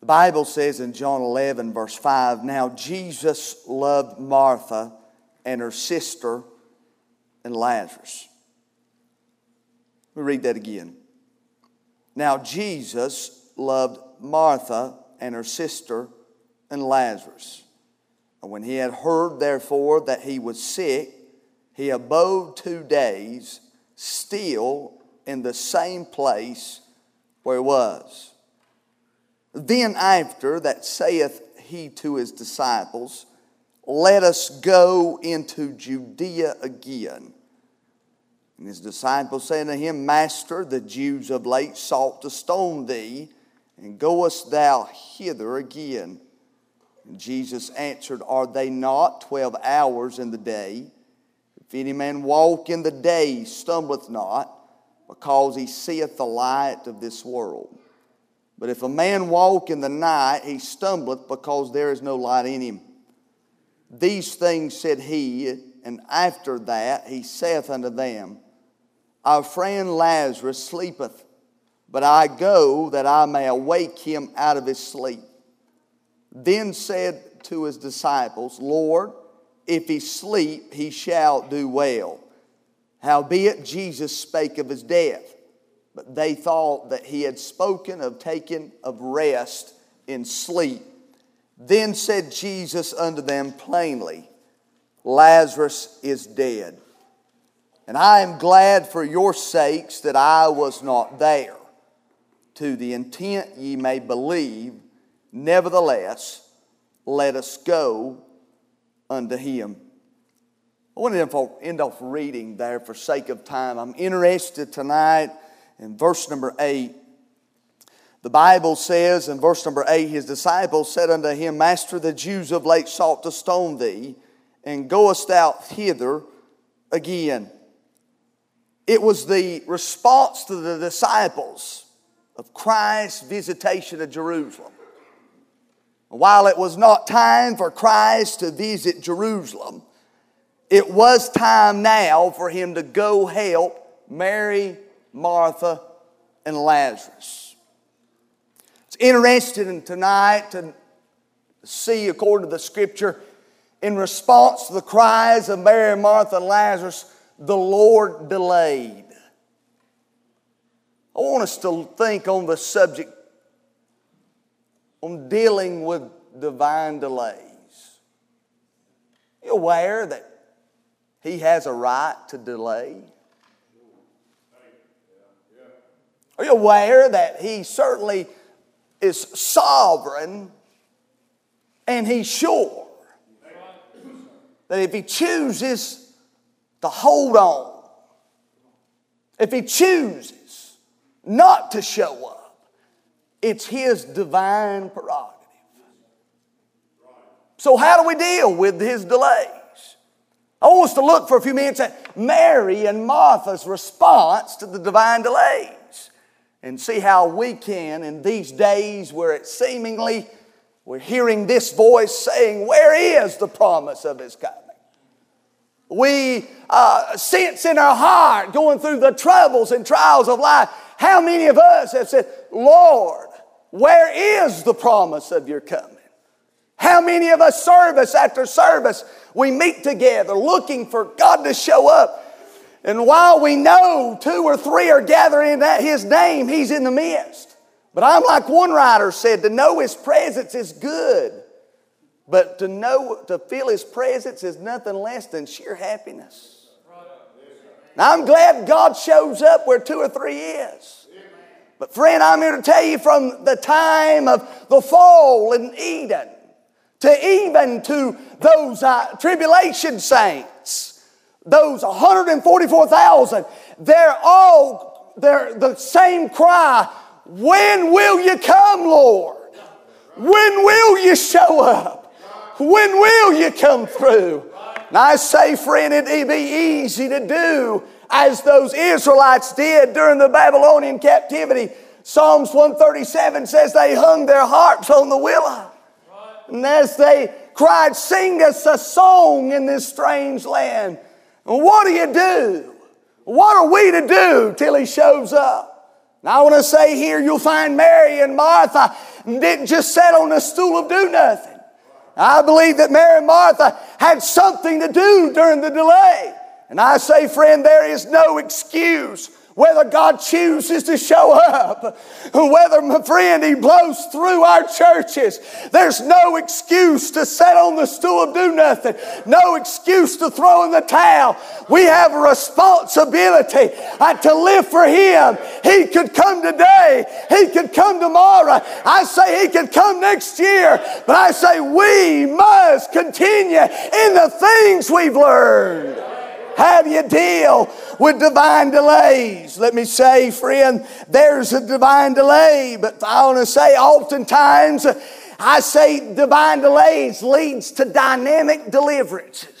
The Bible says in John 11, verse 5, Now Jesus loved Martha and her sister and Lazarus. Let me read that again. Now Jesus loved Martha and her sister and Lazarus. And when he had heard, therefore, that he was sick, he abode two days still in the same place where he was. Then after that saith he to his disciples, Let us go into Judea again. And his disciples said to him, Master, the Jews of late sought to stone thee, and goest thou hither again? And Jesus answered, Are they not twelve hours in the day? If any man walk in the day, stumbleth not, because he seeth the light of this world. But if a man walk in the night, he stumbleth, because there is no light in him. These things said he, and after that he saith unto them, Our friend Lazarus sleepeth, but I go that I may awake him out of his sleep. Then said to his disciples, Lord, if he sleep, he shall do well. Howbeit, Jesus spake of his death, but they thought that he had spoken of taking of rest in sleep. Then said Jesus unto them plainly, Lazarus is dead. And I am glad for your sakes that I was not there, to the intent ye may believe. Nevertheless, let us go unto him. I want to end off reading there for sake of time. I'm interested tonight in verse number 8. The Bible says in verse number 8, his disciples said unto him, Master, the Jews of late sought to stone thee, and goest thou hither again. It was the response to the disciples of Christ's visitation of Jerusalem. While it was not time for Christ to visit Jerusalem, it was time now for him to go help Mary, Martha, and Lazarus. It's interesting tonight to see, according to the scripture, in response to the cries of Mary, Martha, and Lazarus, the Lord delayed. I want us to think on the subject on dealing with divine delays. You aware that he has a right to delay? Are you aware that he certainly is sovereign and he's sure that if he chooses to hold on, if he chooses not to show up, it's His divine prerogative. So, how do we deal with His delays? I want us to look for a few minutes at Mary and Martha's response to the divine delays and see how we can, in these days where it seemingly we're hearing this voice saying, Where is the promise of His coming? We uh, sense in our heart going through the troubles and trials of life. How many of us have said, Lord, where is the promise of your coming? How many of us, service after service, we meet together looking for God to show up? And while we know two or three are gathering in that His name, He's in the midst. But I'm like one writer said, to know His presence is good, but to know, to feel His presence is nothing less than sheer happiness. Now I'm glad God shows up where two or three is. But, friend, I'm here to tell you from the time of the fall in Eden to even to those uh, tribulation saints, those 144,000, they're all they're the same cry When will you come, Lord? When will you show up? When will you come through? And I say, friend, it'd be easy to do as those Israelites did during the Babylonian captivity. Psalms 137 says they hung their harps on the willow. And as they cried, Sing us a song in this strange land. What do you do? What are we to do till he shows up? Now, I want to say here, you'll find Mary and Martha. didn't just sit on the stool of do nothing. I believe that Mary and Martha had something to do during the delay. And I say, friend, there is no excuse whether God chooses to show up, whether, my friend, He blows through our churches. There's no excuse to sit on the stool and do nothing, no excuse to throw in the towel. We have a responsibility uh, to live for Him. He could come today, He could come tomorrow. I say He could come next year, but I say we must continue in the things we've learned. How do you deal with divine delays? Let me say, friend, there's a divine delay, but I want to say oftentimes I say divine delays leads to dynamic deliverances.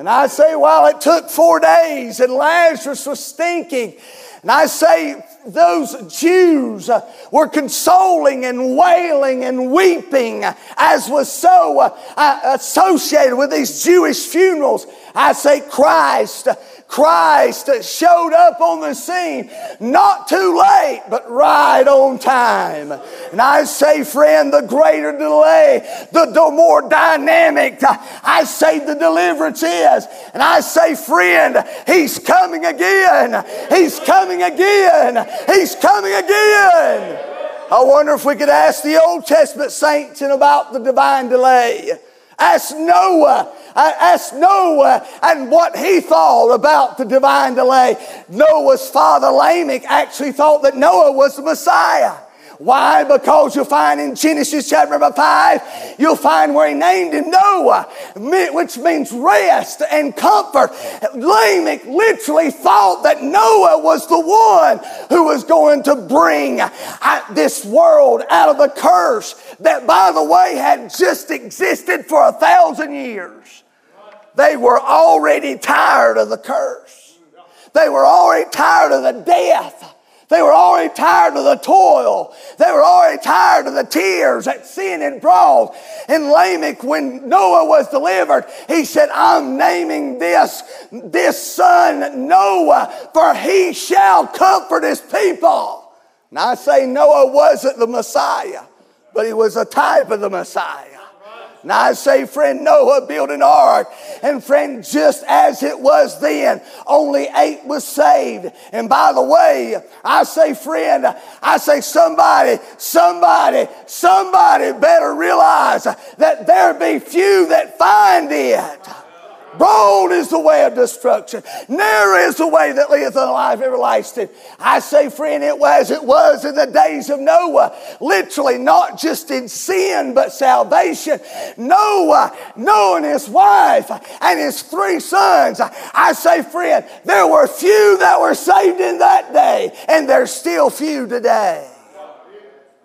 And I say, while it took four days and Lazarus was stinking, and I say those Jews uh, were consoling and wailing and weeping as was so uh, uh, associated with these Jewish funerals. I say Christ Christ showed up on the scene, not too late, but right on time. And I say, friend, the greater delay, the, the more dynamic, I say the deliverance is. And I say, friend, He's coming again. He's coming again. He's coming again. I wonder if we could ask the Old Testament saints about the divine delay. Ask Noah uh, I asked Noah and what he thought about the divine delay. Noah's father Lamech actually thought that Noah was the Messiah. Why? Because you'll find in Genesis chapter number 5, you'll find where he named him Noah, which means rest and comfort. Lamech literally thought that Noah was the one who was going to bring this world out of the curse that, by the way, had just existed for a thousand years. They were already tired of the curse. They were already tired of the death. They were already tired of the toil. They were already tired of the tears that sin had brought. And Lamech, when Noah was delivered, he said, I'm naming this, this son Noah, for he shall comfort his people. And I say Noah wasn't the Messiah, but he was a type of the Messiah. And I say, friend, Noah built an ark. And friend, just as it was then, only eight was saved. And by the way, I say, friend, I say, somebody, somebody, somebody better realize that there be few that find it. Broad is the way of destruction. Narrow is the way that leadeth unto life everlasting. I say, friend, it was, it was in the days of Noah. Literally, not just in sin, but salvation. Noah, Noah and his wife and his three sons. I say, friend, there were few that were saved in that day, and there's still few today.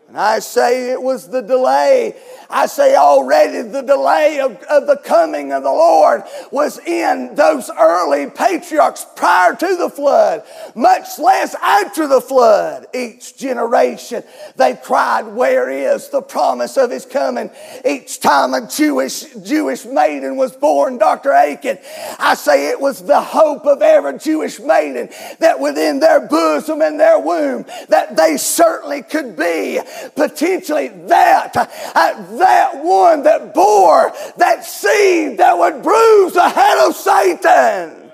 And I say it was the delay I say already the delay of, of, the coming of the Lord was in those early patriarchs prior to the flood, much less after the flood. Each generation they cried, Where is the promise of his coming? Each time a Jewish, Jewish maiden was born, Dr. Aiken, I say it was the hope of every Jewish maiden that within their bosom and their womb that they certainly could be potentially that. Uh, that one that bore that seed that would bruise the head of Satan.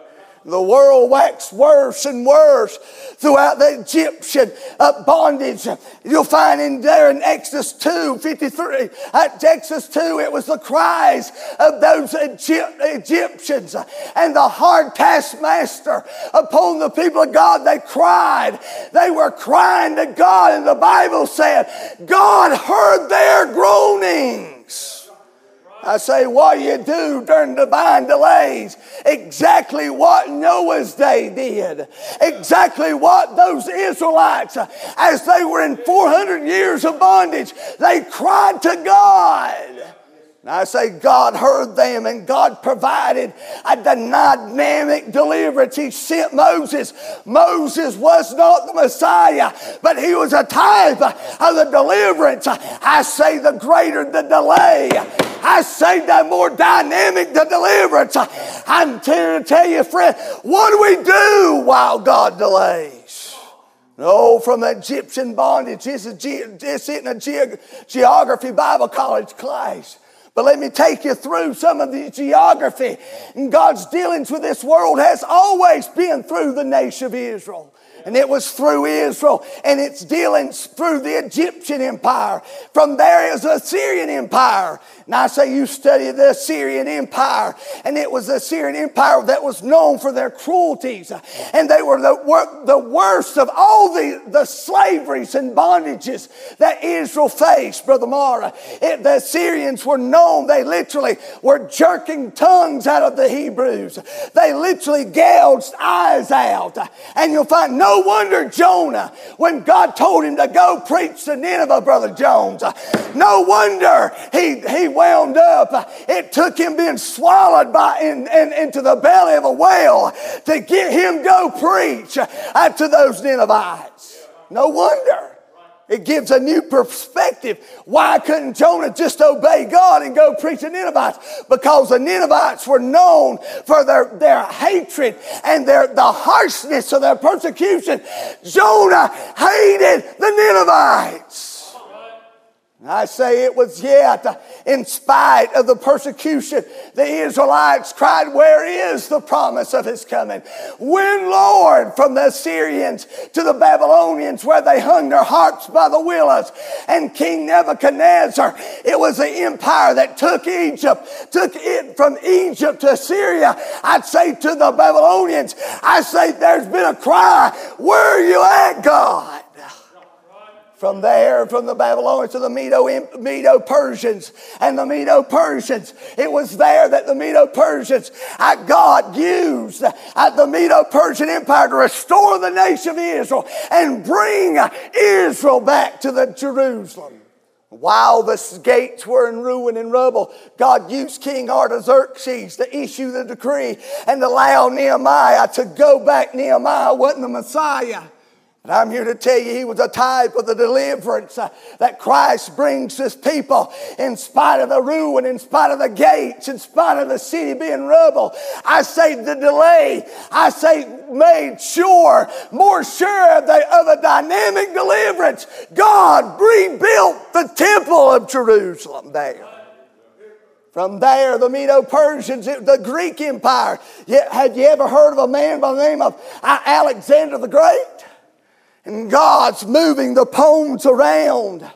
The world waxed worse and worse throughout the Egyptian uh, bondage. You'll find in there in Exodus 2, 53, at Exodus 2, it was the cries of those Egypt, Egyptians and the hard taskmaster upon the people of God. They cried. They were crying to God, and the Bible said, God heard their groanings. I say, what do you do during divine delays? Exactly what Noah's day did. Exactly what those Israelites, as they were in 400 years of bondage, they cried to God. And I say God heard them and God provided a dynamic deliverance. He sent Moses. Moses was not the Messiah, but he was a type of the deliverance. I say the greater the delay, I say the more dynamic the deliverance. I'm here to tell you, friend, what do we do while God delays? Oh, from Egyptian bondage. This, is ge- this isn't a ge- geography Bible college class. But let me take you through some of the geography. And God's dealings with this world has always been through the nation of Israel and it was through Israel, and its dealings through the Egyptian empire. From there is the Assyrian empire. And I say you study the Assyrian empire, and it was the Assyrian empire that was known for their cruelties, and they were the, the worst of all the, the slaveries and bondages that Israel faced, Brother Mara. It, the Assyrians were known, they literally were jerking tongues out of the Hebrews. They literally gouged eyes out. And you'll find no no wonder Jonah, when God told him to go preach to Nineveh, Brother Jones, no wonder he, he wound up. It took him being swallowed by in, in, into the belly of a whale to get him go preach to those Ninevites. No wonder. It gives a new perspective. Why couldn't Jonah just obey God and go preach to Ninevites? Because the Ninevites were known for their, their hatred and their, the harshness of their persecution. Jonah hated the Ninevites. I say it was yet, in spite of the persecution, the Israelites cried, Where is the promise of his coming? When, Lord, from the Assyrians to the Babylonians, where they hung their harps by the willows, and King Nebuchadnezzar, it was the empire that took Egypt, took it from Egypt to Assyria. I'd say to the Babylonians, I say, There's been a cry, Where are you at, God? From there, from the Babylonians to the Medo, Persians and the Medo Persians. It was there that the Medo Persians, uh, God used uh, the Medo Persian Empire to restore the nation of Israel and bring Israel back to the Jerusalem. While the gates were in ruin and rubble, God used King Artaxerxes to issue the decree and allow Nehemiah to go back. Nehemiah wasn't the Messiah. And I'm here to tell you, he was a type of the deliverance uh, that Christ brings his people in spite of the ruin, in spite of the gates, in spite of the city being rubble. I say the delay, I say made sure, more sure of, the, of a dynamic deliverance. God rebuilt the temple of Jerusalem there. From there, the Medo Persians, the Greek Empire. Had you ever heard of a man by the name of uh, Alexander the Great? And God's moving the poems around.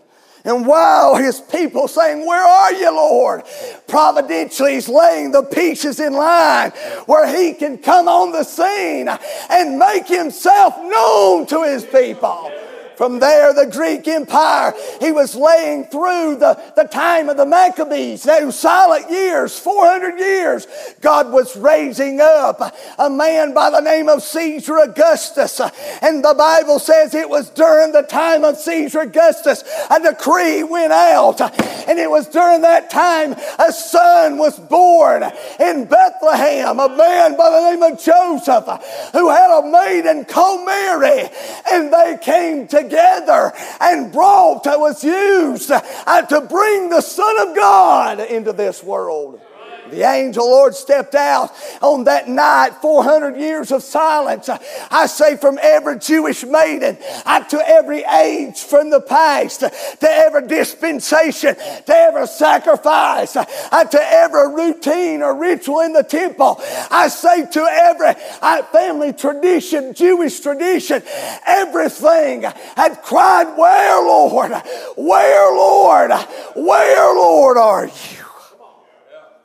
And while his people saying, Where are you, Lord? Providentially, he's laying the pieces in line where he can come on the scene and make himself known to his people. From there, the Greek Empire, he was laying through the, the time of the Maccabees, those silent years, 400 years. God was raising up a man by the name of Caesar Augustus. And the Bible says it was during the time of Caesar Augustus a decree went out. And it was during that time a son was born in Bethlehem, a man by the name of Joseph who had a maiden called Mary. And they came together together and brought, was used uh, to bring the Son of God into this world. The angel Lord stepped out on that night, 400 years of silence. I say from every Jewish maiden up to every age from the past, to every dispensation, to every sacrifice, to every routine or ritual in the temple. I say to every uh, family tradition, Jewish tradition, everything had cried, Where, Lord? Where, Lord? Where, Lord, are you?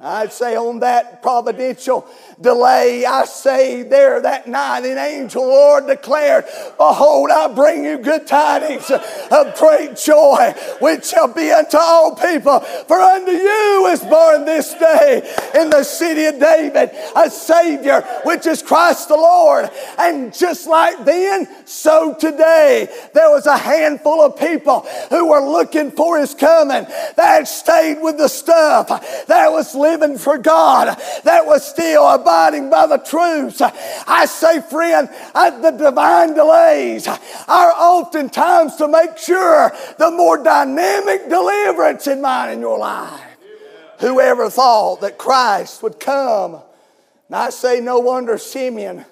I'd say on that providential delay, I say there that night, an angel Lord declared, Behold, I bring you good tidings of great joy, which shall be unto all people. For unto you is born this day in the city of David a Savior, which is Christ the Lord. And just like then, so today, there was a handful of people who were looking for his coming, that stayed with the stuff, that was living for God, that was still by the truths. I say, friend, uh, the divine delays are oftentimes to make sure the more dynamic deliverance in mine in your life. Whoever thought that Christ would come? And I say, no wonder Simeon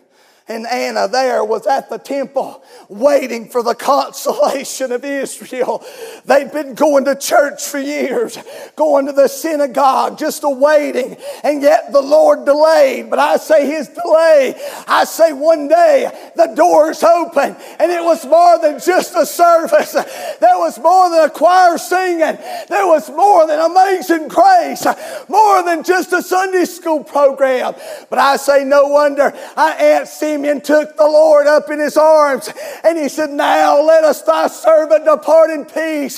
and Anna there was at the temple waiting for the consolation of Israel. They'd been going to church for years, going to the synagogue, just awaiting, and yet the Lord delayed. But I say his delay, I say one day the doors open, and it was more than just a service. There was more than a choir singing. There was more than amazing grace, more than just a Sunday school program. But I say no wonder I Aunt Simeon took the Lord up in his arms and he said, Now let us thy servant depart in peace,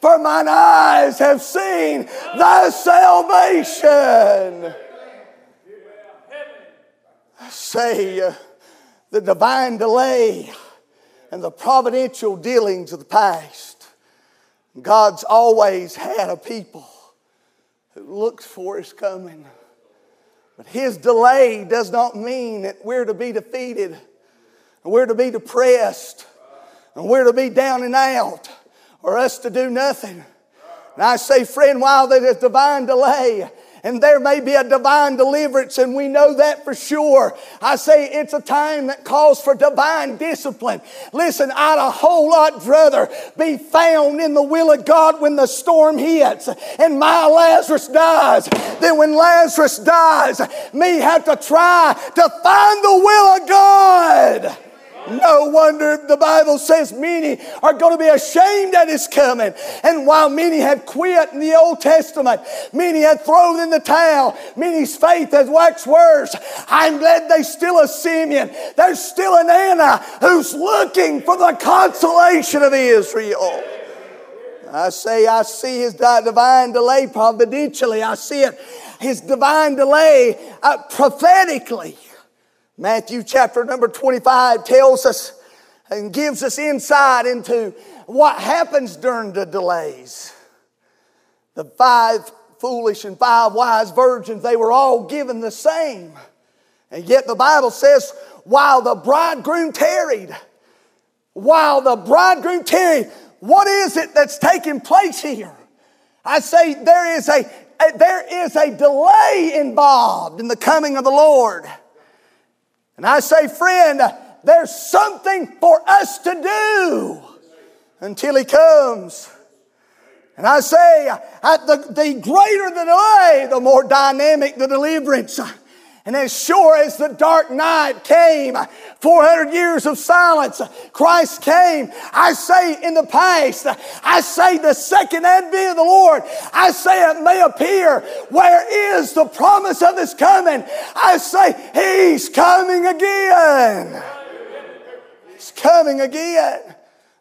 for mine eyes have seen thy salvation. I say uh, the divine delay and the providential dealings of the past. God's always had a people who looks for his coming. But his delay does not mean that we're to be defeated, and we're to be depressed, and we're to be down and out, or us to do nothing. And I say, friend, while there is divine delay, and there may be a divine deliverance, and we know that for sure. I say it's a time that calls for divine discipline. Listen, I'd a whole lot rather be found in the will of God when the storm hits and my Lazarus dies than when Lazarus dies, me have to try to find the will of God. No wonder the Bible says many are going to be ashamed at his coming. And while many had quit in the Old Testament, many had thrown in the towel, many's faith has waxed worse. I'm glad there's still a Simeon. There's still an Anna who's looking for the consolation of Israel. I say, I see his divine delay providentially. I see it, his divine delay uh, prophetically. Matthew chapter number 25 tells us and gives us insight into what happens during the delays. The five foolish and five wise virgins, they were all given the same. And yet the Bible says, while the bridegroom tarried, while the bridegroom tarried, what is it that's taking place here? I say there is a, there is a delay involved in the coming of the Lord. And I say, friend, there's something for us to do until He comes. And I say, the, the greater the delay, the more dynamic the deliverance. And as sure as the dark night came, 400 years of silence, Christ came. I say in the past, I say the second advent of the Lord, I say it may appear, where is the promise of His coming? I say, He's coming again. He's coming again.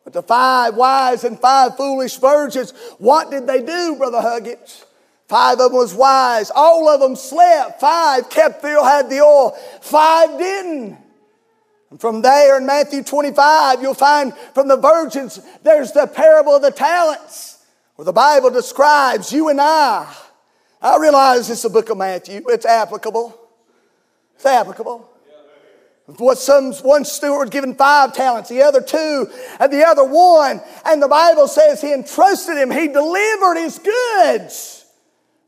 But the five wise and five foolish virgins, what did they do, Brother Huggins? Five of them was wise. All of them slept. Five kept the oil, had the oil. Five didn't. And from there in Matthew 25, you'll find from the virgins, there's the parable of the talents, where the Bible describes you and I. I realize it's a book of Matthew. It's applicable. It's applicable. What some one steward given five talents, the other two, and the other one. And the Bible says he entrusted him, he delivered his goods.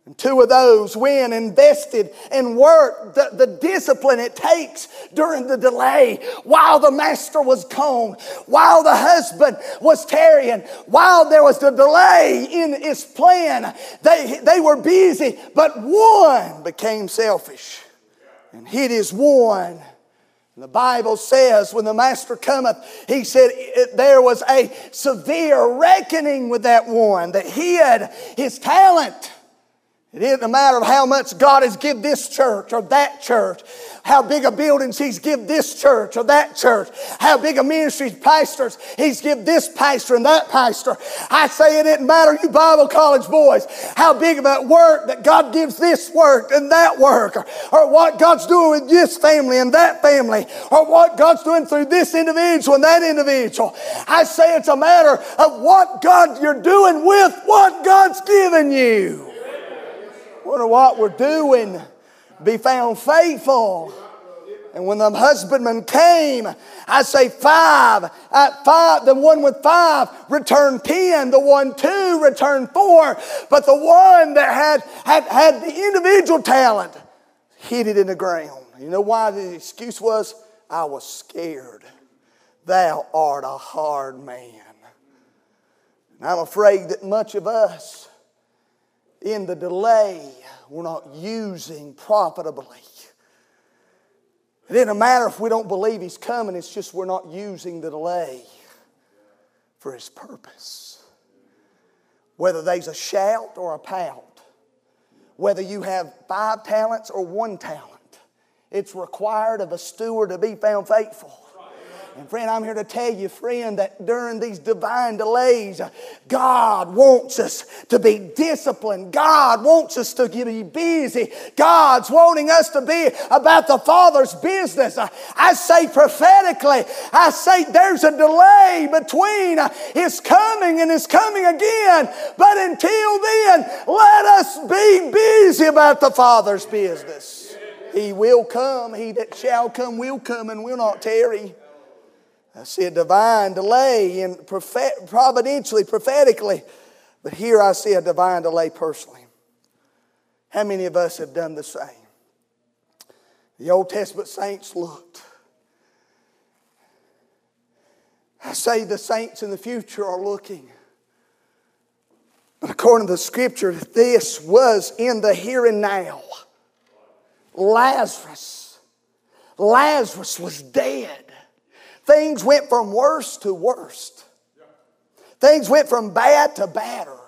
And two of those went, invested, and worked the, the discipline it takes during the delay while the master was gone, while the husband was tarrying, while there was the delay in his plan. They, they were busy, but one became selfish and hid his one. The Bible says when the master cometh, he said it, there was a severe reckoning with that one that hid his talent. It isn't a matter of how much God has given this church or that church, how big a buildings He's given this church or that church, how big a ministry pastors He's given this pastor and that pastor. I say it didn't matter, you Bible college boys, how big of a work that God gives this work and that work, or, or what God's doing with this family and that family, or what God's doing through this individual and that individual. I say it's a matter of what God you're doing with what God's given you. Wonder what we're doing. Be found faithful. And when the husbandman came, I say five. At five, the one with five returned ten. The one two returned four. But the one that had, had, had the individual talent hid it in the ground. You know why the excuse was? I was scared. Thou art a hard man. And I'm afraid that much of us, in the delay, we're not using profitably. It doesn't matter if we don't believe He's coming, it's just we're not using the delay for His purpose. Whether there's a shout or a pout, whether you have five talents or one talent, it's required of a steward to be found faithful. And friend, I'm here to tell you, friend, that during these divine delays, God wants us to be disciplined. God wants us to be busy. God's wanting us to be about the Father's business. I say prophetically, I say there's a delay between His coming and His coming again. But until then, let us be busy about the Father's business. He will come. He that shall come will come and will not tarry. I see a divine delay in prophet, providentially, prophetically, but here I see a divine delay personally. How many of us have done the same? The Old Testament saints looked. I say the saints in the future are looking. But according to the scripture, this was in the here and now. Lazarus. Lazarus was dead. Things went from worst to worst. Things went from bad to badder.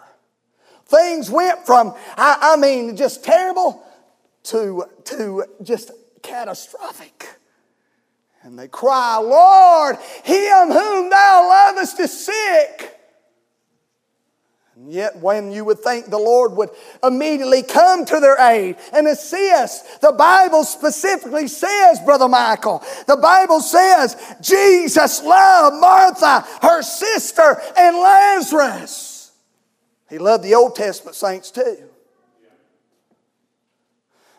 Things went from, I, I mean, just terrible to, to just catastrophic. And they cry, Lord, him whom thou lovest is sick. And yet, when you would think the Lord would immediately come to their aid and assist, the Bible specifically says, Brother Michael, the Bible says Jesus loved Martha, her sister, and Lazarus. He loved the Old Testament saints too.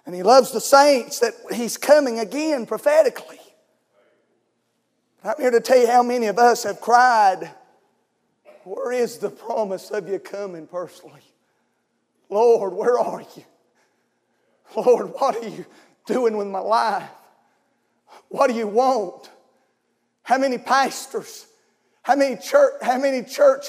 And he loves the saints that he's coming again prophetically. I'm here to tell you how many of us have cried where is the promise of you coming personally? Lord, where are you? Lord, what are you doing with my life? What do you want? How many pastors? How many church, how many church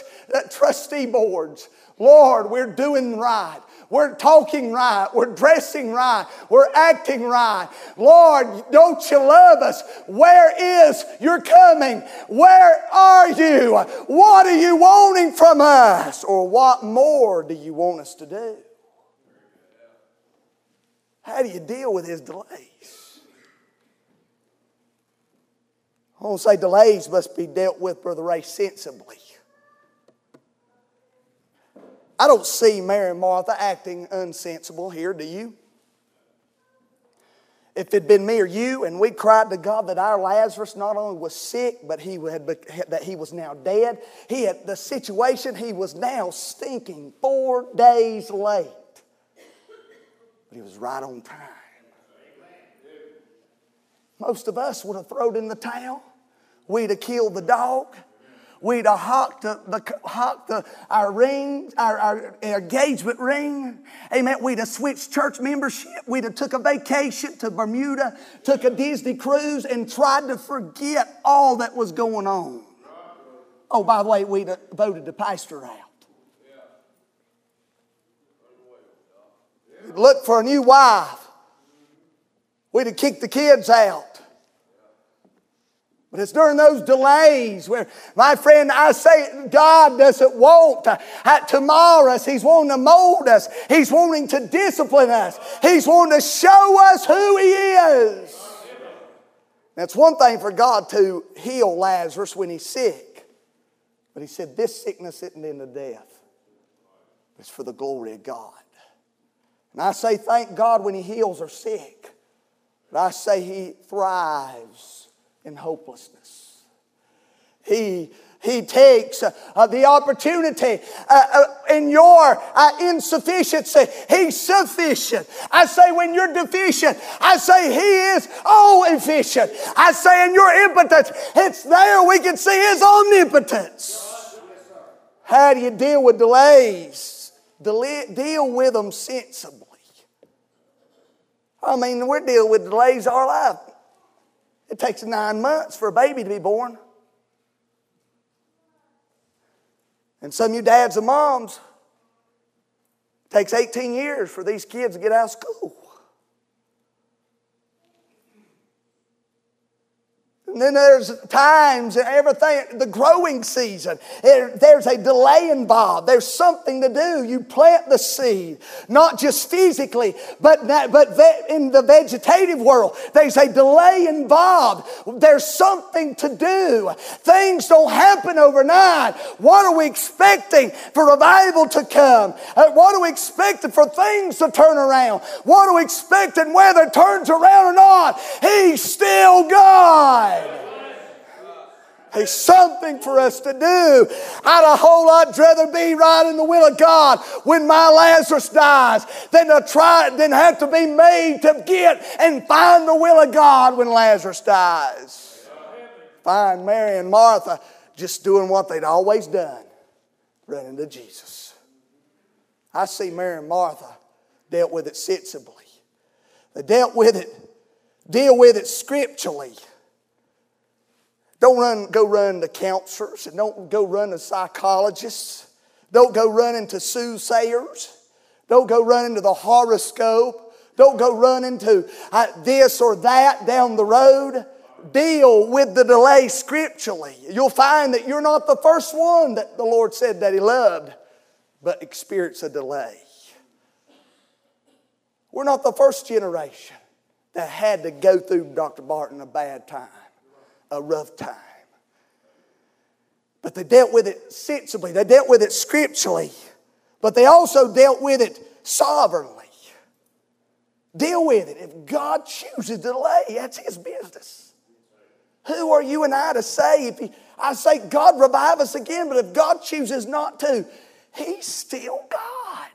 trustee boards? Lord, we're doing right. We're talking right. We're dressing right. We're acting right. Lord, don't you love us? Where is your coming? Where are you? What are you wanting from us? Or what more do you want us to do? How do you deal with his delays? I won't say delays must be dealt with, Brother Ray, sensibly. I don't see Mary and Martha acting unsensible here, do you? If it'd been me or you and we cried to God that our Lazarus not only was sick, but he had, that he was now dead, he had the situation, he was now stinking four days late. But he was right on time. Most of us would have thrown in the towel. We'd have killed the dog. We'd have hawked, the, the, hawked the, our ring, our, our, engagement ring. Amen. We'd have switched church membership. We'd have took a vacation to Bermuda, took a Disney cruise, and tried to forget all that was going on. Oh, by the way, we'd have voted the pastor out. We'd look for a new wife. We'd have kicked the kids out. But it's during those delays where, my friend, I say God doesn't want to, to us. He's wanting to mold us. He's wanting to discipline us. He's wanting to show us who He is. That's one thing for God to heal Lazarus when he's sick. But He said, This sickness isn't into death, it's for the glory of God. And I say, Thank God when He heals our sick. But I say He thrives in hopelessness. He, he takes uh, the opportunity uh, uh, in your uh, insufficiency. He's sufficient. I say when you're deficient, I say He is all efficient. I say in your impotence, it's there we can see His omnipotence. How do you deal with delays? deal with them sensibly. I mean, we're dealing with delays our life. It takes nine months for a baby to be born. And some of you dads and moms, it takes 18 years for these kids to get out of school. And then there's times and everything, the growing season. There's a delay involved. There's something to do. You plant the seed, not just physically, but, but in the vegetative world, there's a delay involved. There's something to do. Things don't happen overnight. What are we expecting for revival to come? Uh, what are we expecting for things to turn around? What are we expecting whether it turns around or not? He's still God. There's something for us to do. I'd a whole lot rather be right in the will of God when my Lazarus dies than to try, than have to be made to get and find the will of God when Lazarus dies. Find Mary and Martha just doing what they'd always done, running to Jesus. I see Mary and Martha dealt with it sensibly. They dealt with it, deal with it scripturally. Don't run, go run to counselors and don't go run to psychologists. Don't go running to soothsayers. Don't go running to the horoscope. Don't go running to uh, this or that down the road. Deal with the delay scripturally. You'll find that you're not the first one that the Lord said that He loved, but experience a delay. We're not the first generation that had to go through Dr. Barton a bad time a rough time. But they dealt with it sensibly, they dealt with it scripturally, but they also dealt with it sovereignly. Deal with it. If God chooses to delay, that's His business. Who are you and I to say? If he, I say, God, revive us again, but if God chooses not to, He's still God.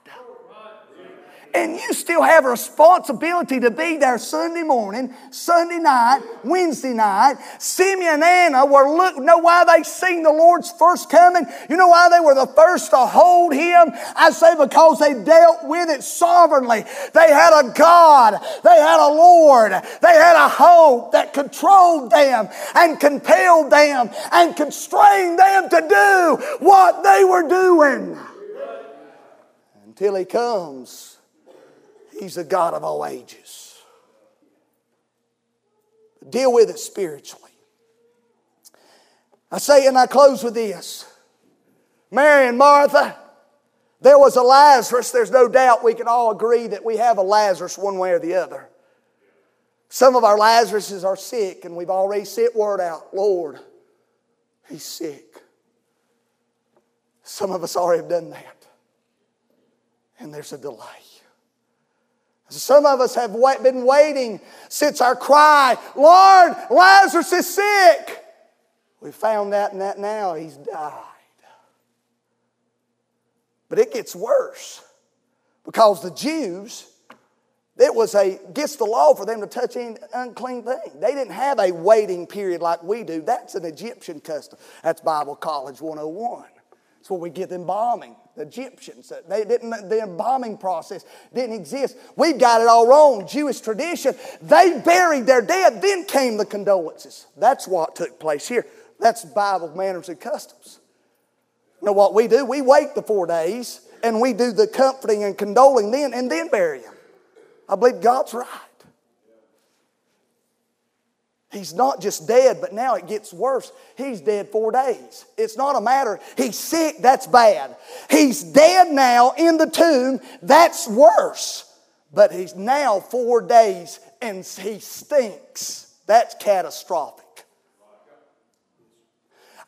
And you still have a responsibility to be there Sunday morning, Sunday night, Wednesday night. Simeon and Anna were look, know why they seen the Lord's first coming? You know why they were the first to hold him? I say because they dealt with it sovereignly. They had a God, they had a Lord, they had a hope that controlled them and compelled them and constrained them to do what they were doing. Until he comes He's the God of all ages. Deal with it spiritually. I say, and I close with this Mary and Martha, there was a Lazarus. There's no doubt we can all agree that we have a Lazarus one way or the other. Some of our Lazaruses are sick, and we've already sent word out Lord, he's sick. Some of us already have done that. And there's a delay. Some of us have been waiting since our cry, Lord, Lazarus is sick. We found that and that now he's died. But it gets worse because the Jews, it was a against the law for them to touch any unclean thing. They didn't have a waiting period like we do. That's an Egyptian custom. That's Bible College 101. That's where we get embalming. The Egyptians, they didn't, the embalming process didn't exist. We've got it all wrong. Jewish tradition, they buried their dead, then came the condolences. That's what took place here. That's Bible manners and customs. You know what we do? We wait the four days and we do the comforting and condoling then and then bury them. I believe God's right. He's not just dead, but now it gets worse. He's dead four days. It's not a matter, he's sick, that's bad. He's dead now in the tomb, that's worse. But he's now four days and he stinks. That's catastrophic.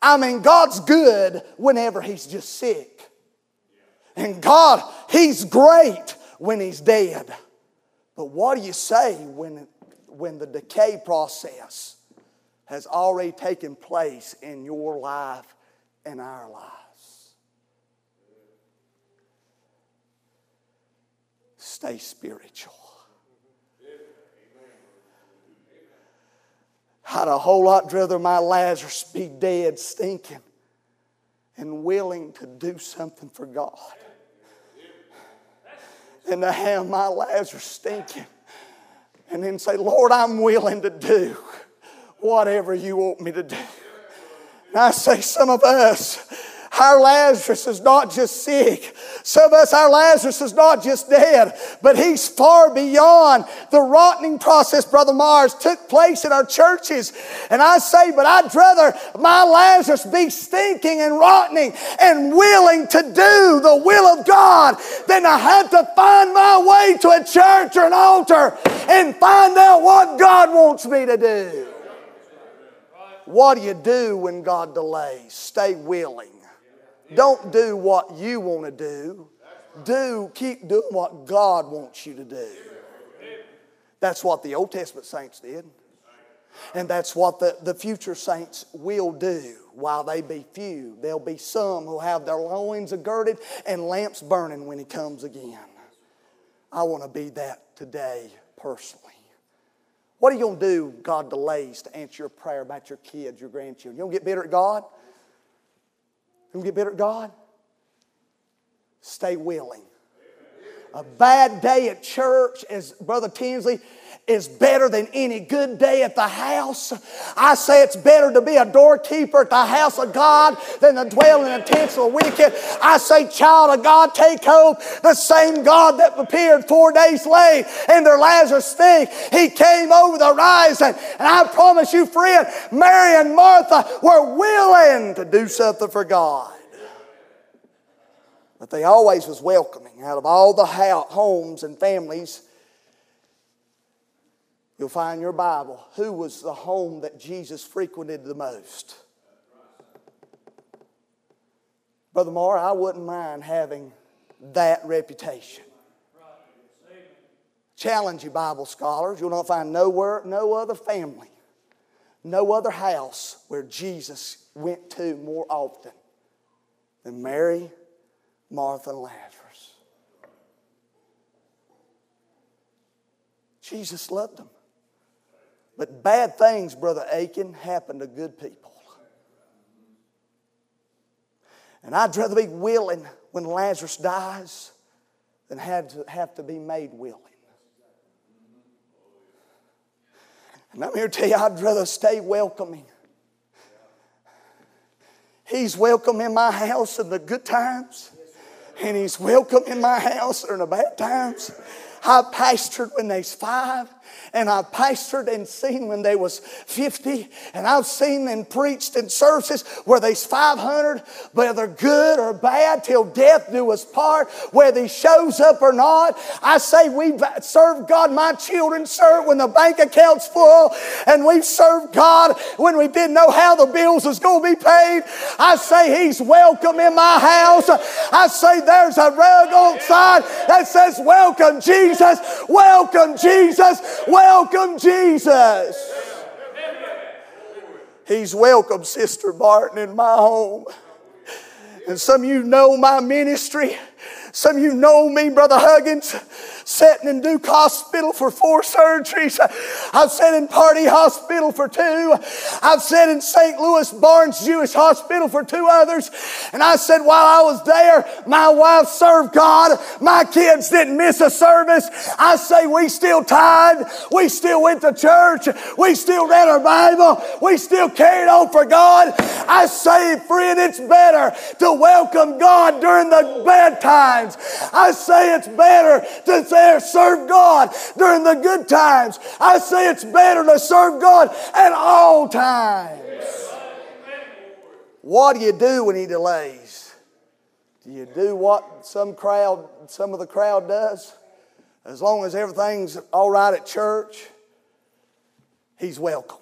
I mean, God's good whenever he's just sick. And God, he's great when he's dead. But what do you say when when the decay process has already taken place in your life and our lives. Stay spiritual. I'd a whole lot rather my Lazarus be dead, stinking, and willing to do something for God than to have my Lazarus stinking and then say, Lord, I'm willing to do whatever you want me to do. And I say, some of us, our Lazarus is not just sick. Some of us, our Lazarus is not just dead, but he's far beyond the rotting process, Brother Mars, took place in our churches. And I say, but I'd rather my Lazarus be stinking and rotting and willing to do the will of God than to have to find my way to a church or an altar and find out what God wants me to do. What do you do when God delays? Stay willing. Don't do what you want to do. Do keep doing what God wants you to do. That's what the Old Testament saints did. And that's what the, the future saints will do while they be few. There'll be some who have their loins girded and lamps burning when He comes again. I want to be that today personally. What are you going to do, God delays to answer your prayer about your kids, your grandchildren? You don't get bitter at God? You get bitter at God? Stay willing. A bad day at church, as Brother Tinsley is better than any good day at the house. I say it's better to be a doorkeeper at the house of God than to dwell in the tents of the wicked. I say, child of God, take hope. The same God that appeared four days late in their Lazarus stink, He came over the horizon. And I promise you, friend, Mary and Martha were willing to do something for God. But they always was welcoming out of all the homes and families You'll find your Bible who was the home that Jesus frequented the most. Brother Moore, I wouldn't mind having that reputation. Challenge you, Bible scholars. You'll not find nowhere, no other family, no other house where Jesus went to more often than Mary, Martha, and Lazarus. Jesus loved them. But bad things, Brother Aiken, happen to good people. And I'd rather be willing when Lazarus dies than have to, have to be made willing. And I'm here to tell you, I'd rather stay welcoming. He's welcome in my house in the good times, and He's welcome in my house in the bad times. I pastored when they's five and I pastored and seen when they was 50, and I've seen and preached in services where they's 500, whether good or bad, till death do us part, whether he shows up or not. I say we've served God, my children serve when the bank account's full, and we've served God when we didn't know how the bills was going to be paid. I say he's welcome in my house. I say there's a rug outside that says, Welcome, Jesus, welcome, Jesus, welcome Jesus. He's welcome, Sister Barton, in my home. And some of you know my ministry. Some of you know me, Brother Huggins sitting in Duke Hospital for four surgeries. I've sat in Pardee Hospital for two. I've sat in St. Louis Barnes Jewish Hospital for two others. And I said, while I was there, my wife served God. My kids didn't miss a service. I say, we still tied. We still went to church. We still read our Bible. We still carried on for God. I say, friend, it's better to welcome God during the bad times. I say it's better to serve God during the good times. I say it's better to serve God at all times. What do you do when He delays? Do you do what some crowd, some of the crowd does? As long as everything's all right at church, He's welcome.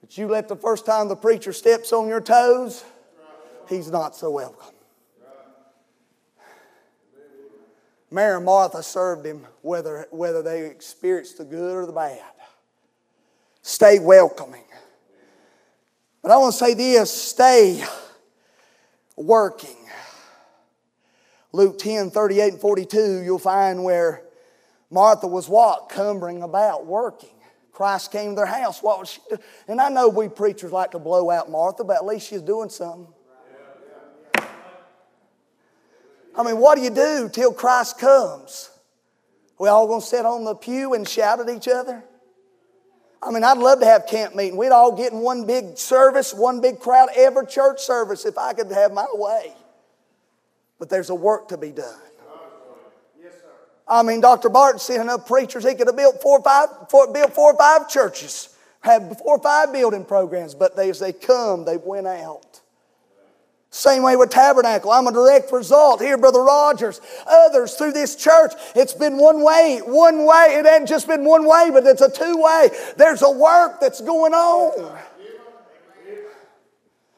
But you let the first time the preacher steps on your toes, He's not so welcome. Mary and Martha served him whether, whether they experienced the good or the bad. Stay welcoming. But I want to say this stay working. Luke 10 38 and 42, you'll find where Martha was what? Cumbering about, working. Christ came to their house. What was she doing? And I know we preachers like to blow out Martha, but at least she's doing something. I mean, what do you do till Christ comes? We all gonna sit on the pew and shout at each other? I mean, I'd love to have camp meeting. We'd all get in one big service, one big crowd, every church service if I could have my way. But there's a work to be done. I mean, Dr. Barton sent enough preachers, he could have built four or five, four, built four or five churches, had four or five building programs, but they, as they come, they went out. Same way with Tabernacle. I'm a direct result. Here, Brother Rogers, others through this church, it's been one way, one way. It hasn't just been one way, but it's a two way. There's a work that's going on.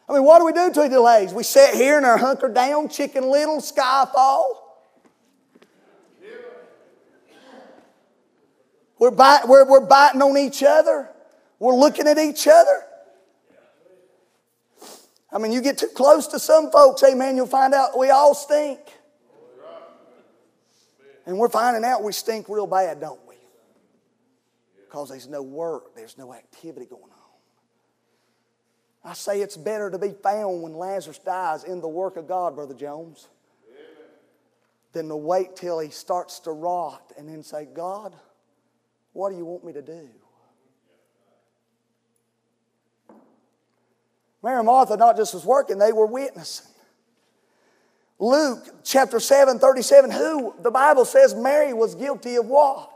I mean, what do we do to delays? We sit here and our hunkered down, chicken little, skyfall. We're, bite, we're, we're biting on each other. We're looking at each other. I mean, you get too close to some folks, amen, you'll find out we all stink. And we're finding out we stink real bad, don't we? Because there's no work, there's no activity going on. I say it's better to be found when Lazarus dies in the work of God, Brother Jones, than to wait till he starts to rot and then say, God, what do you want me to do? Mary and Martha not just was working, they were witnessing. Luke chapter 7, 37, who the Bible says Mary was guilty of what?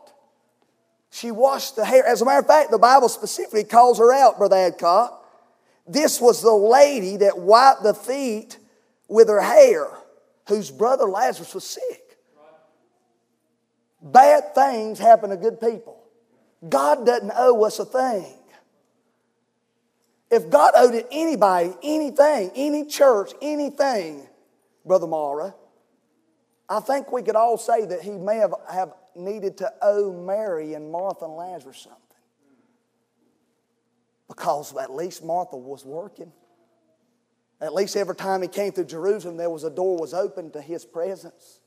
She washed the hair. As a matter of fact, the Bible specifically calls her out, Brother Adcock. This was the lady that wiped the feet with her hair, whose brother Lazarus was sick. Bad things happen to good people. God doesn't owe us a thing. If God owed it anybody, anything, any church, anything, Brother Mara, I think we could all say that he may have, have needed to owe Mary and Martha and Lazarus something. Because at least Martha was working. At least every time he came through Jerusalem, there was a door was open to his presence.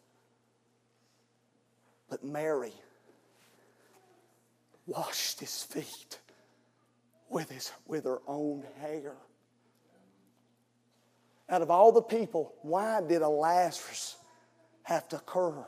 But Mary washed his feet with, his, with her own hair. Out of all the people, why did a Lazarus have to occur?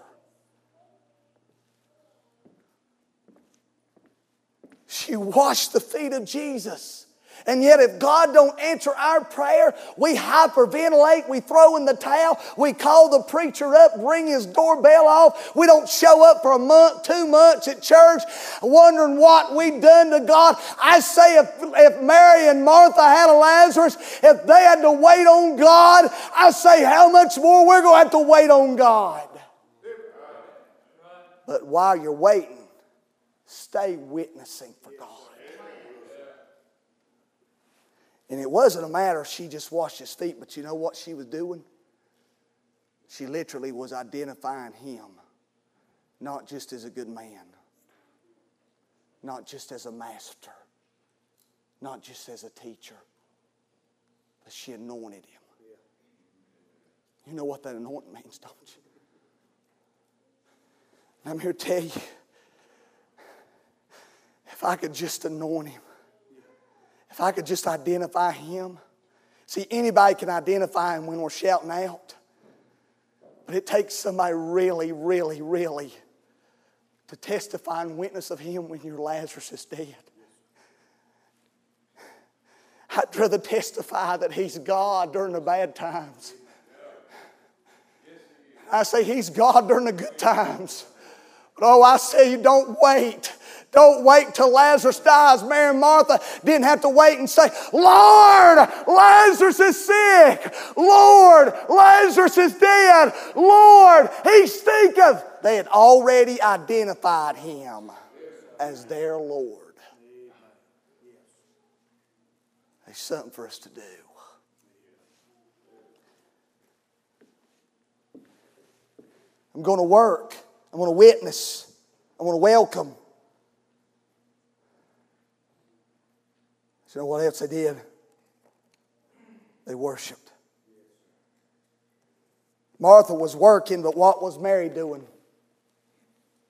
She washed the feet of Jesus. And yet, if God don't answer our prayer, we hyperventilate, we throw in the towel, we call the preacher up, ring his doorbell off. We don't show up for a month, two months at church, wondering what we've done to God. I say, if, if Mary and Martha had a Lazarus, if they had to wait on God, I say, how much more we're going to have to wait on God. But while you're waiting, stay witnessing for God. And it wasn't a matter she just washed his feet, but you know what she was doing? She literally was identifying him, not just as a good man, not just as a master, not just as a teacher, but she anointed him. You know what that anointing means, don't you? I'm here to tell you if I could just anoint him, if I could just identify him. See, anybody can identify him when we're shouting out. But it takes somebody really, really, really to testify and witness of him when your Lazarus is dead. I'd rather testify that he's God during the bad times. I say he's God during the good times. But oh, I say you don't wait don't wait till Lazarus dies. Mary and Martha didn't have to wait and say, Lord, Lazarus is sick. Lord, Lazarus is dead. Lord, he stinketh. They had already identified him as their Lord. There's something for us to do. I'm going to work. I'm going to witness. I'm going to welcome. You know what else they did? They worshiped. Martha was working, but what was Mary doing?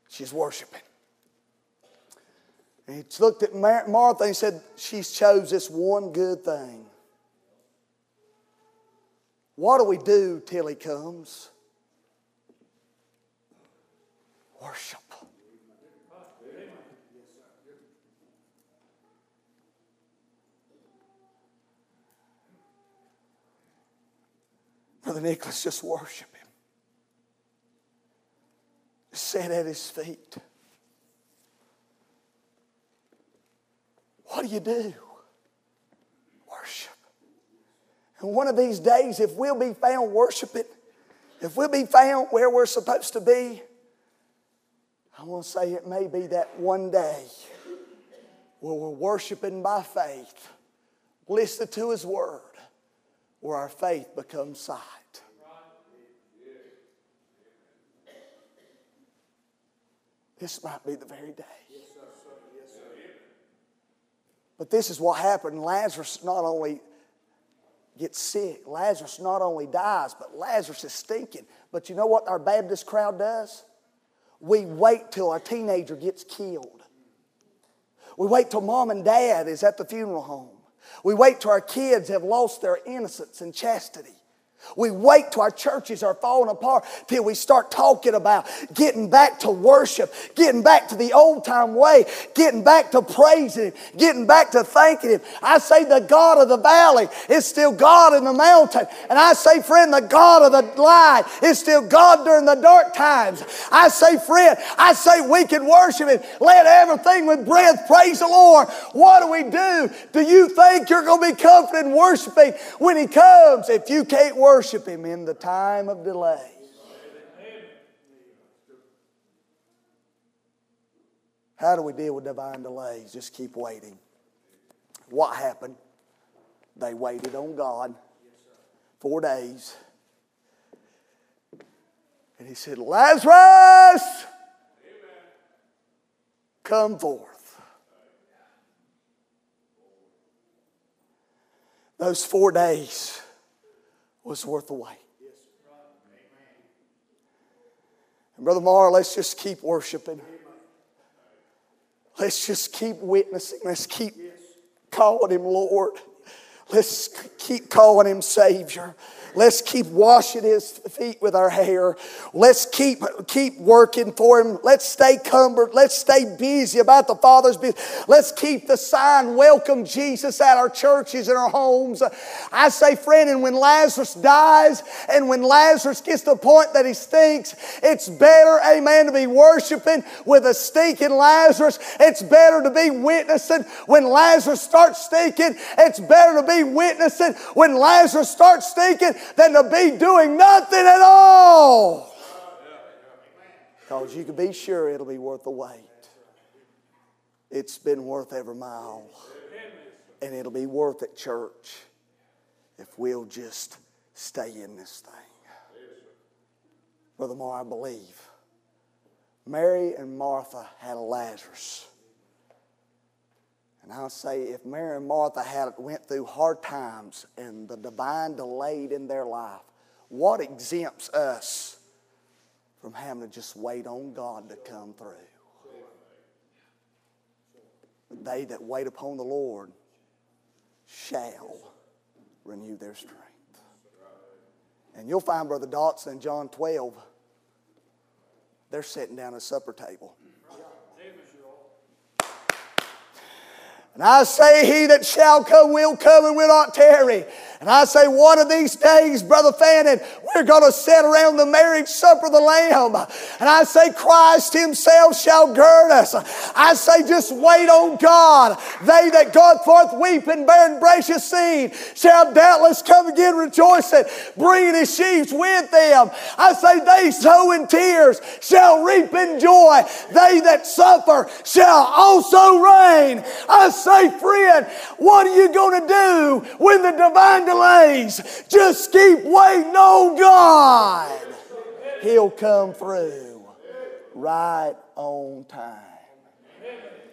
She's worshiping. And he looked at Martha and said, She's chose this one good thing. What do we do till he comes? Worship. Brother Nicholas, just worship Him. Just sit at His feet. What do you do? Worship. And one of these days, if we'll be found worshiping, if we'll be found where we're supposed to be, I want to say it may be that one day where we're worshiping by faith, listening to His Word, where our faith becomes sight. This might be the very day. But this is what happened. Lazarus not only gets sick, Lazarus not only dies, but Lazarus is stinking. But you know what our Baptist crowd does? We wait till our teenager gets killed. We wait till mom and dad is at the funeral home. We wait till our kids have lost their innocence and chastity. We wait till our churches are falling apart till we start talking about getting back to worship, getting back to the old time way, getting back to praising Him, getting back to thanking Him. I say the God of the valley is still God in the mountain. And I say, friend, the God of the light is still God during the dark times. I say, friend, I say we can worship Him. Let everything with breath praise the Lord. What do we do? Do you think you're going to be confident in worshiping when He comes? If you can't worship, worship Him in the time of delay. How do we deal with divine delays? Just keep waiting. What happened? They waited on God four days. And he said, Lazarus, come forth. Those four days was worth the wait. And Brother Marr, let's just keep worshiping. Let's just keep witnessing. Let's keep calling Him Lord. Let's keep calling Him Savior. Let's keep washing his feet with our hair. Let's keep, keep working for him. Let's stay cumbered. Let's stay busy about the Father's business. Let's keep the sign, welcome Jesus at our churches and our homes. I say, friend, and when Lazarus dies and when Lazarus gets to the point that he stinks, it's better, amen, to be worshiping with a stinking Lazarus. It's better to be witnessing when Lazarus starts stinking. It's better to be witnessing when Lazarus starts stinking than to be doing nothing at all. Because you can be sure it'll be worth the wait. It's been worth every mile. And it'll be worth it, church, if we'll just stay in this thing. Brother Moore, I believe Mary and Martha had a Lazarus. And I'll say, if Mary and Martha had went through hard times and the divine delayed in their life, what exempts us from having to just wait on God to come through? They that wait upon the Lord shall renew their strength. And you'll find Brother Dotson in John 12, they're sitting down at supper table. And I say, He that shall come will come and will not tarry. And I say, one of these days, Brother Fannin, we're going to sit around the marriage supper of the Lamb. And I say, Christ Himself shall gird us. I say, just wait on God. They that go forth weeping, bearing precious seed, shall doubtless come again rejoicing, bringing His sheaves with them. I say, they sow in tears shall reap in joy. They that suffer shall also reign. I say, friend, what are you going to do when the divine Just keep waiting on God. He'll come through right on time.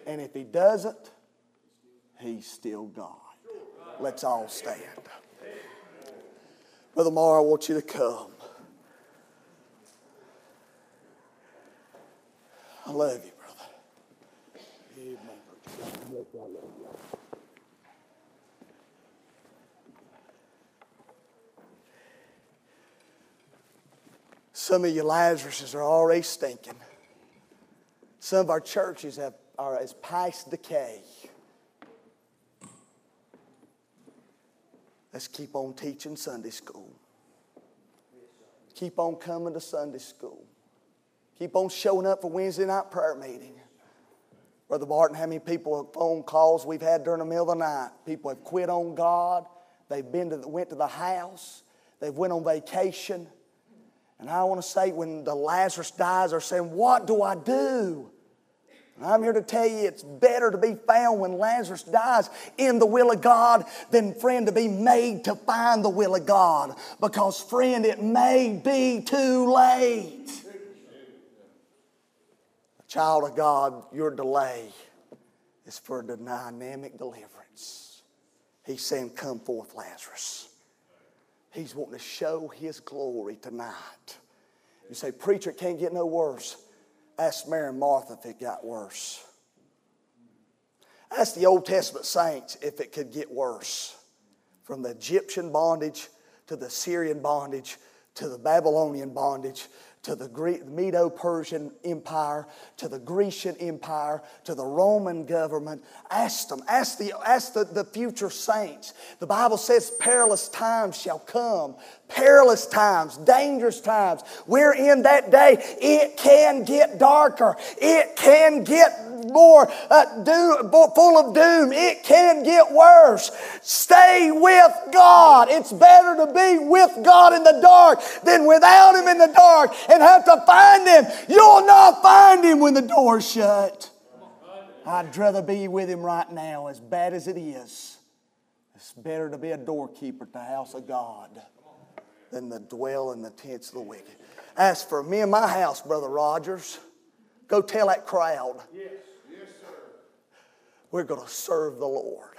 And if He doesn't, He's still God. Let's all stand. Brother Marr, I want you to come. I love you. Some of you Lazaruses are already stinking. Some of our churches have, are as past decay. Let's keep on teaching Sunday school. Keep on coming to Sunday school. Keep on showing up for Wednesday night prayer meeting. Brother Barton, how many people phone calls we've had during the middle of the night? People have quit on God. They've been to the, went to the house. They've went on vacation. And I want to say when the Lazarus dies, they're saying, What do I do? And I'm here to tell you it's better to be found when Lazarus dies in the will of God than, friend, to be made to find the will of God. Because, friend, it may be too late. Child of God, your delay is for a dynamic deliverance. He's saying, Come forth, Lazarus. He's wanting to show His glory tonight. You say, Preacher, it can't get no worse. Ask Mary and Martha if it got worse. Ask the Old Testament saints if it could get worse. From the Egyptian bondage to the Syrian bondage to the Babylonian bondage to the Medo Persian Empire, to the Grecian Empire, to the Roman government. Ask them, ask, the, ask the, the future saints. The Bible says perilous times shall come, perilous times, dangerous times. We're in that day. It can get darker, it can get more uh, full of doom. It can get worse. Stay with God. It's better to be with God in the dark than without Him in the dark and have to find Him. You'll not find Him when the door's shut. I'd rather be with Him right now, as bad as it is. It's better to be a doorkeeper at the house of God than to dwell in the tents of the wicked. As for me and my house, Brother Rogers, go tell that crowd. Yes. Yes, sir. we're going to serve the Lord.